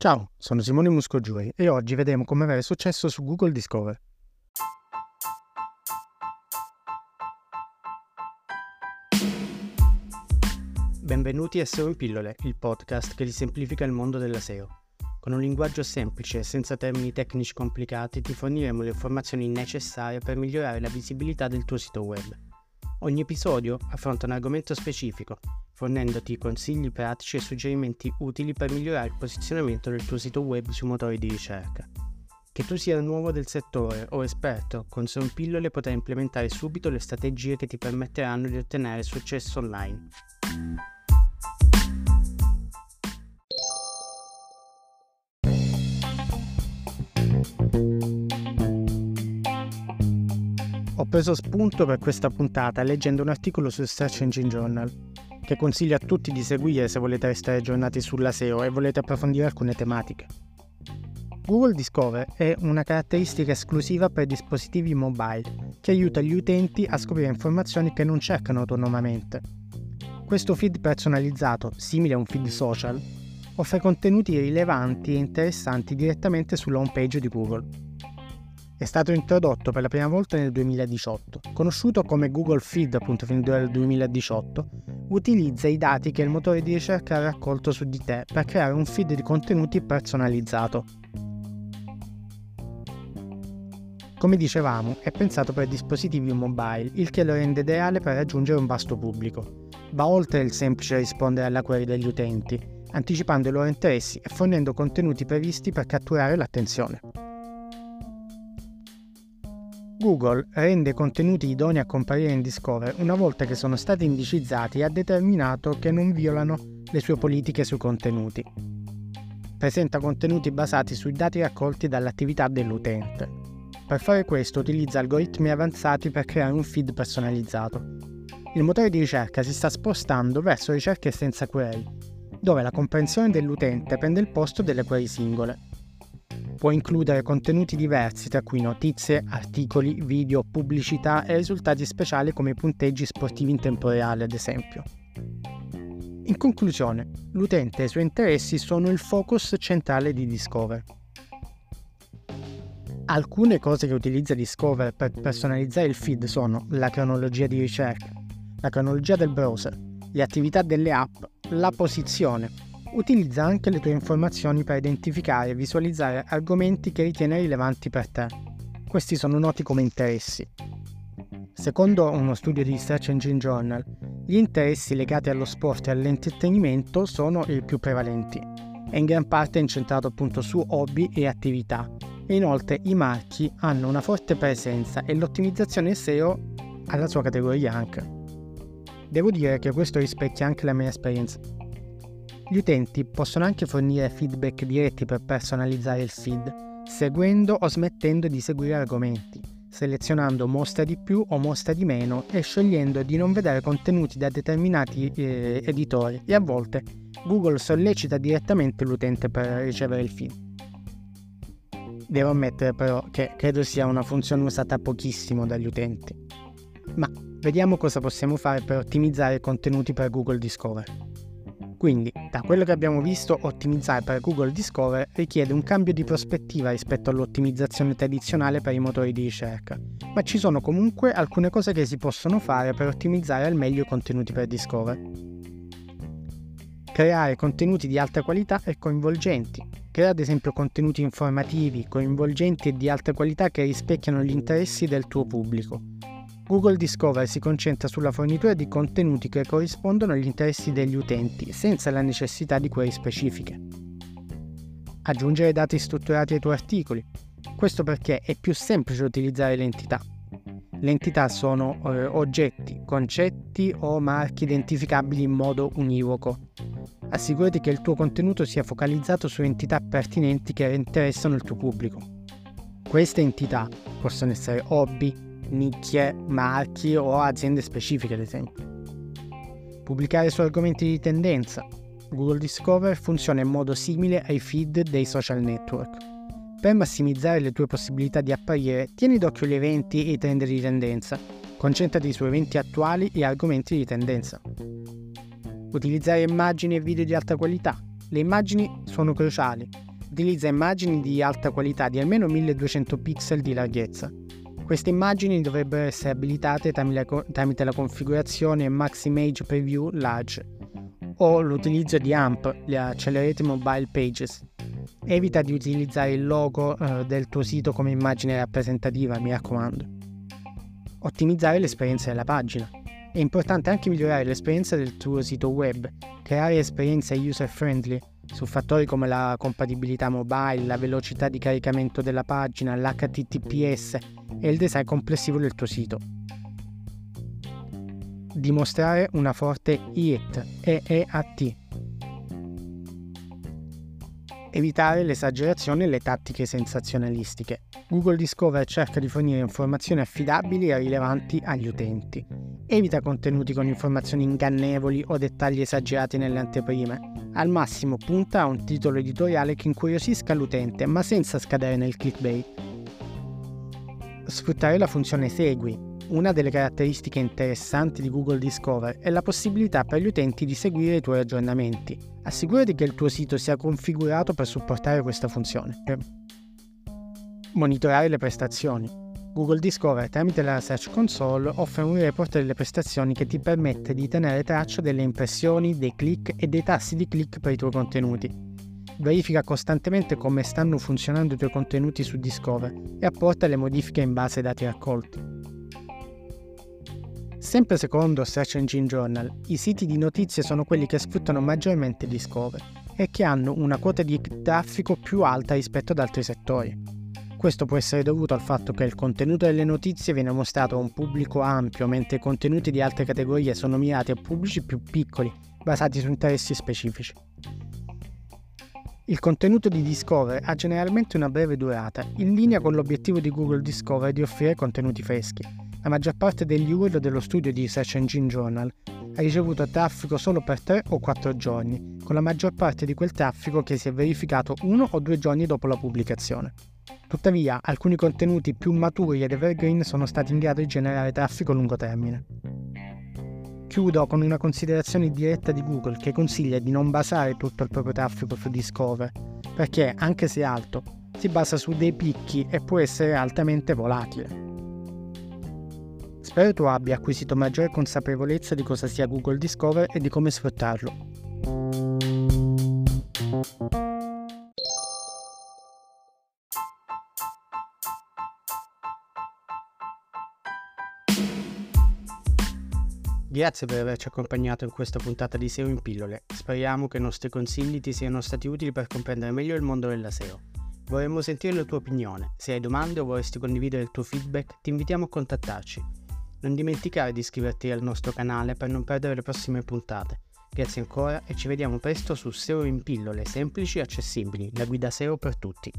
Ciao, sono Simone Muscogiuri e oggi vedremo come avere successo su Google Discover. Benvenuti a SEO in pillole, il podcast che ti semplifica il mondo della SEO. Con un linguaggio semplice e senza termini tecnici complicati ti forniremo le informazioni necessarie per migliorare la visibilità del tuo sito web. Ogni episodio affronta un argomento specifico fornendoti consigli pratici e suggerimenti utili per migliorare il posizionamento del tuo sito web sui motori di ricerca. Che tu sia nuovo del settore o esperto, con Son Pillole potrai implementare subito le strategie che ti permetteranno di ottenere successo online. Ho preso spunto per questa puntata leggendo un articolo sul Search Engine Journal che consiglio a tutti di seguire se volete restare aggiornati sulla SEO e volete approfondire alcune tematiche. Google Discover è una caratteristica esclusiva per dispositivi mobile che aiuta gli utenti a scoprire informazioni che non cercano autonomamente. Questo feed personalizzato, simile a un feed social, offre contenuti rilevanti e interessanti direttamente sulla home page di Google è stato introdotto per la prima volta nel 2018. Conosciuto come Google Feed appunto fin dal 2018, utilizza i dati che il motore di ricerca ha raccolto su di te per creare un feed di contenuti personalizzato. Come dicevamo, è pensato per dispositivi mobile, il che lo rende ideale per raggiungere un vasto pubblico. Va oltre il semplice rispondere alla query degli utenti, anticipando i loro interessi e fornendo contenuti previsti per catturare l'attenzione. Google rende contenuti idonei a comparire in Discover una volta che sono stati indicizzati e ha determinato che non violano le sue politiche sui contenuti. Presenta contenuti basati sui dati raccolti dall'attività dell'utente. Per fare questo utilizza algoritmi avanzati per creare un feed personalizzato. Il motore di ricerca si sta spostando verso ricerche senza query, dove la comprensione dell'utente prende il posto delle query singole può includere contenuti diversi, tra cui notizie, articoli, video, pubblicità e risultati speciali come punteggi sportivi in tempo reale, ad esempio. In conclusione, l'utente e i suoi interessi sono il focus centrale di Discover. Alcune cose che utilizza Discover per personalizzare il feed sono la cronologia di ricerca, la cronologia del browser, le attività delle app, la posizione, Utilizza anche le tue informazioni per identificare e visualizzare argomenti che ritiene rilevanti per te. Questi sono noti come interessi. Secondo uno studio di Search Engine Journal, gli interessi legati allo sport e all'intrattenimento sono i più prevalenti e in gran parte incentrato appunto su hobby e attività. E inoltre i marchi hanno una forte presenza e l'ottimizzazione SEO ha la sua categoria anche. Devo dire che questo rispecchia anche la mia esperienza gli utenti possono anche fornire feedback diretti per personalizzare il feed, seguendo o smettendo di seguire argomenti, selezionando mostra di più o mostra di meno e scegliendo di non vedere contenuti da determinati eh, editori e a volte Google sollecita direttamente l'utente per ricevere il feed. Devo ammettere però che credo sia una funzione usata pochissimo dagli utenti. Ma vediamo cosa possiamo fare per ottimizzare i contenuti per Google Discover. Quindi, da quello che abbiamo visto, ottimizzare per Google Discover richiede un cambio di prospettiva rispetto all'ottimizzazione tradizionale per i motori di ricerca, ma ci sono comunque alcune cose che si possono fare per ottimizzare al meglio i contenuti per Discover. Creare contenuti di alta qualità e coinvolgenti. Crea ad esempio contenuti informativi, coinvolgenti e di alta qualità che rispecchiano gli interessi del tuo pubblico Google Discover si concentra sulla fornitura di contenuti che corrispondono agli interessi degli utenti, senza la necessità di query specifiche. Aggiungere dati strutturati ai tuoi articoli. Questo perché è più semplice utilizzare le entità. Le entità sono eh, oggetti, concetti o marchi identificabili in modo univoco. Assicurati che il tuo contenuto sia focalizzato su entità pertinenti che interessano il tuo pubblico. Queste entità possono essere hobby, nicchie, marchi o aziende specifiche ad esempio. Pubblicare su argomenti di tendenza. Google Discover funziona in modo simile ai feed dei social network. Per massimizzare le tue possibilità di apparire, tieni d'occhio gli eventi e i trend di tendenza. Concentrati su eventi attuali e argomenti di tendenza. Utilizzare immagini e video di alta qualità. Le immagini sono cruciali utilizza immagini di alta qualità di almeno 1200 pixel di larghezza. Queste immagini dovrebbero essere abilitate tramite la configurazione Max Image Preview Large o l'utilizzo di AMP, le Accelerated Mobile Pages. Evita di utilizzare il logo eh, del tuo sito come immagine rappresentativa, mi raccomando. Ottimizzare l'esperienza della pagina. È importante anche migliorare l'esperienza del tuo sito web, creare esperienze user friendly su fattori come la compatibilità mobile, la velocità di caricamento della pagina, l'HTTPS e il design complessivo del tuo sito. Dimostrare una forte EAT, EEAT. Evitare l'esagerazione e le tattiche sensazionalistiche. Google Discover cerca di fornire informazioni affidabili e rilevanti agli utenti. Evita contenuti con informazioni ingannevoli o dettagli esagerati nelle anteprime. Al massimo punta a un titolo editoriale che incuriosisca l'utente, ma senza scadere nel clickbait. Sfruttare la funzione Segui. Una delle caratteristiche interessanti di Google Discover è la possibilità per gli utenti di seguire i tuoi aggiornamenti. Assicurati che il tuo sito sia configurato per supportare questa funzione. Monitorare le prestazioni. Google Discover tramite la Search Console offre un report delle prestazioni che ti permette di tenere traccia delle impressioni, dei click e dei tassi di click per i tuoi contenuti. Verifica costantemente come stanno funzionando i tuoi contenuti su Discover e apporta le modifiche in base ai dati raccolti. Sempre secondo Search Engine Journal, i siti di notizie sono quelli che sfruttano maggiormente Discover e che hanno una quota di traffico più alta rispetto ad altri settori. Questo può essere dovuto al fatto che il contenuto delle notizie viene mostrato a un pubblico ampio, mentre i contenuti di altre categorie sono mirati a pubblici più piccoli, basati su interessi specifici. Il contenuto di Discover ha generalmente una breve durata, in linea con l'obiettivo di Google Discover di offrire contenuti freschi. La maggior parte degli URL dello studio di Search Engine Journal ha ricevuto traffico solo per 3 o 4 giorni, con la maggior parte di quel traffico che si è verificato uno o due giorni dopo la pubblicazione. Tuttavia, alcuni contenuti più maturi ed evergreen sono stati in grado di generare traffico a lungo termine. Chiudo con una considerazione diretta di Google che consiglia di non basare tutto il proprio traffico su Discover, perché, anche se alto, si basa su dei picchi e può essere altamente volatile. Spero tu abbia acquisito maggiore consapevolezza di cosa sia Google Discover e di come sfruttarlo. Grazie per averci accompagnato in questa puntata di SEO in pillole. Speriamo che i nostri consigli ti siano stati utili per comprendere meglio il mondo della SEO. Vorremmo sentire la tua opinione. Se hai domande o vorresti condividere il tuo feedback, ti invitiamo a contattarci. Non dimenticare di iscriverti al nostro canale per non perdere le prossime puntate. Grazie ancora e ci vediamo presto su SEO in pillole semplici e accessibili, la guida SEO per tutti.